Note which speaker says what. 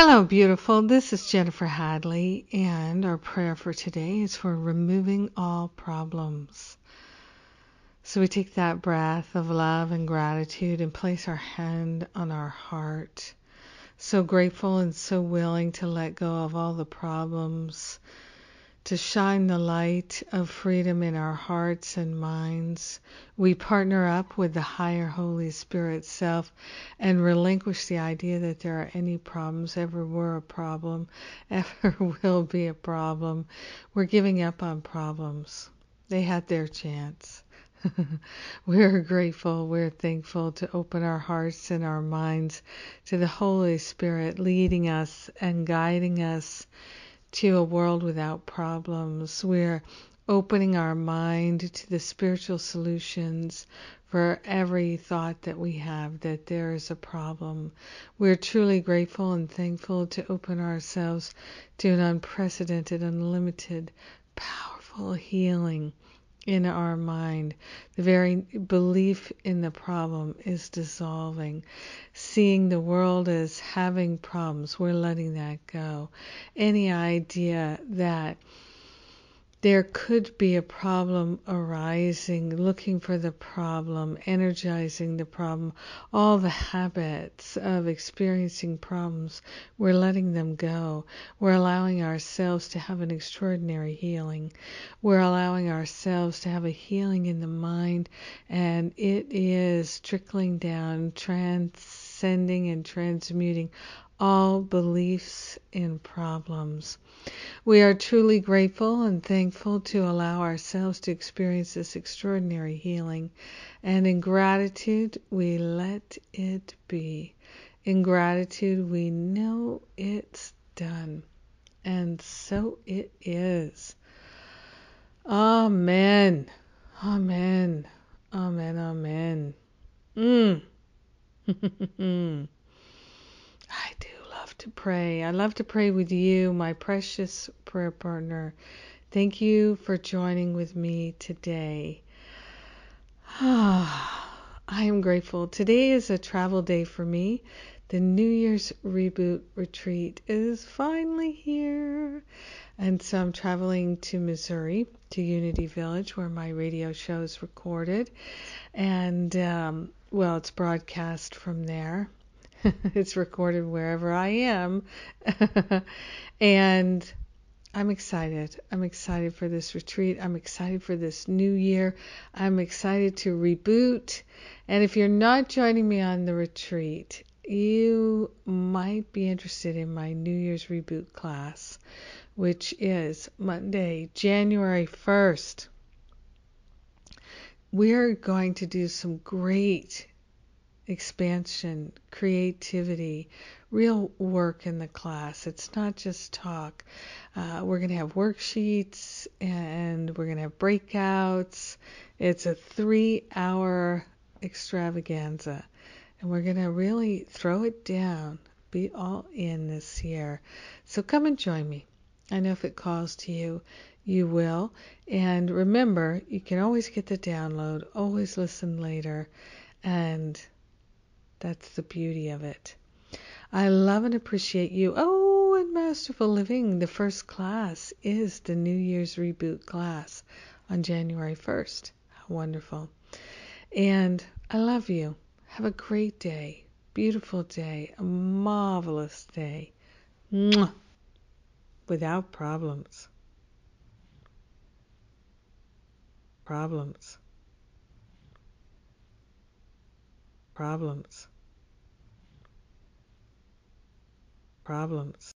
Speaker 1: Hello, beautiful. This is Jennifer Hadley, and our prayer for today is for removing all problems. So we take that breath of love and gratitude and place our hand on our heart. So grateful and so willing to let go of all the problems to shine the light of freedom in our hearts and minds. We partner up with the higher Holy Spirit self and relinquish the idea that there are any problems, ever were a problem, ever will be a problem. We're giving up on problems. They had their chance. we're grateful, we're thankful to open our hearts and our minds to the Holy Spirit leading us and guiding us to a world without problems. We're opening our mind to the spiritual solutions for every thought that we have that there is a problem. We're truly grateful and thankful to open ourselves to an unprecedented, unlimited, powerful healing in our mind. The very belief in the problem is dissolving. Seeing the world as having problems, we're letting that go. Any idea that there could be a problem arising, looking for the problem, energizing the problem, all the habits of experiencing problems, we're letting them go. We're allowing ourselves to have an extraordinary healing. We're allowing ourselves to have a healing in the mind, and it is trickling down, transcending, and transmuting all beliefs in problems. We are truly grateful and thankful to allow ourselves to experience this extraordinary healing. And in gratitude, we let it be. In gratitude, we know it's done. And so it is. Amen. Amen. Amen. Amen. Mm. I do love to pray. I love to pray with you, my precious prayer partner. Thank you for joining with me today. Ah, I am grateful. Today is a travel day for me. The New Year's Reboot Retreat is finally here. And so I'm traveling to Missouri, to Unity Village, where my radio show is recorded. And, um, well, it's broadcast from there. it's recorded wherever I am. and I'm excited. I'm excited for this retreat. I'm excited for this new year. I'm excited to reboot. And if you're not joining me on the retreat, you might be interested in my New Year's reboot class, which is Monday, January 1st. We're going to do some great expansion, creativity, real work in the class. It's not just talk. Uh, we're going to have worksheets and we're going to have breakouts. It's a three hour extravaganza. And we're going to really throw it down, be all in this year. So come and join me. I know if it calls to you, you will. And remember, you can always get the download, always listen later. And that's the beauty of it. I love and appreciate you. Oh, and Masterful Living, the first class is the New Year's Reboot class on January 1st. How wonderful. And I love you. Have a great day, beautiful day, a marvelous day. Mwah. Without problems. Problems. problems problems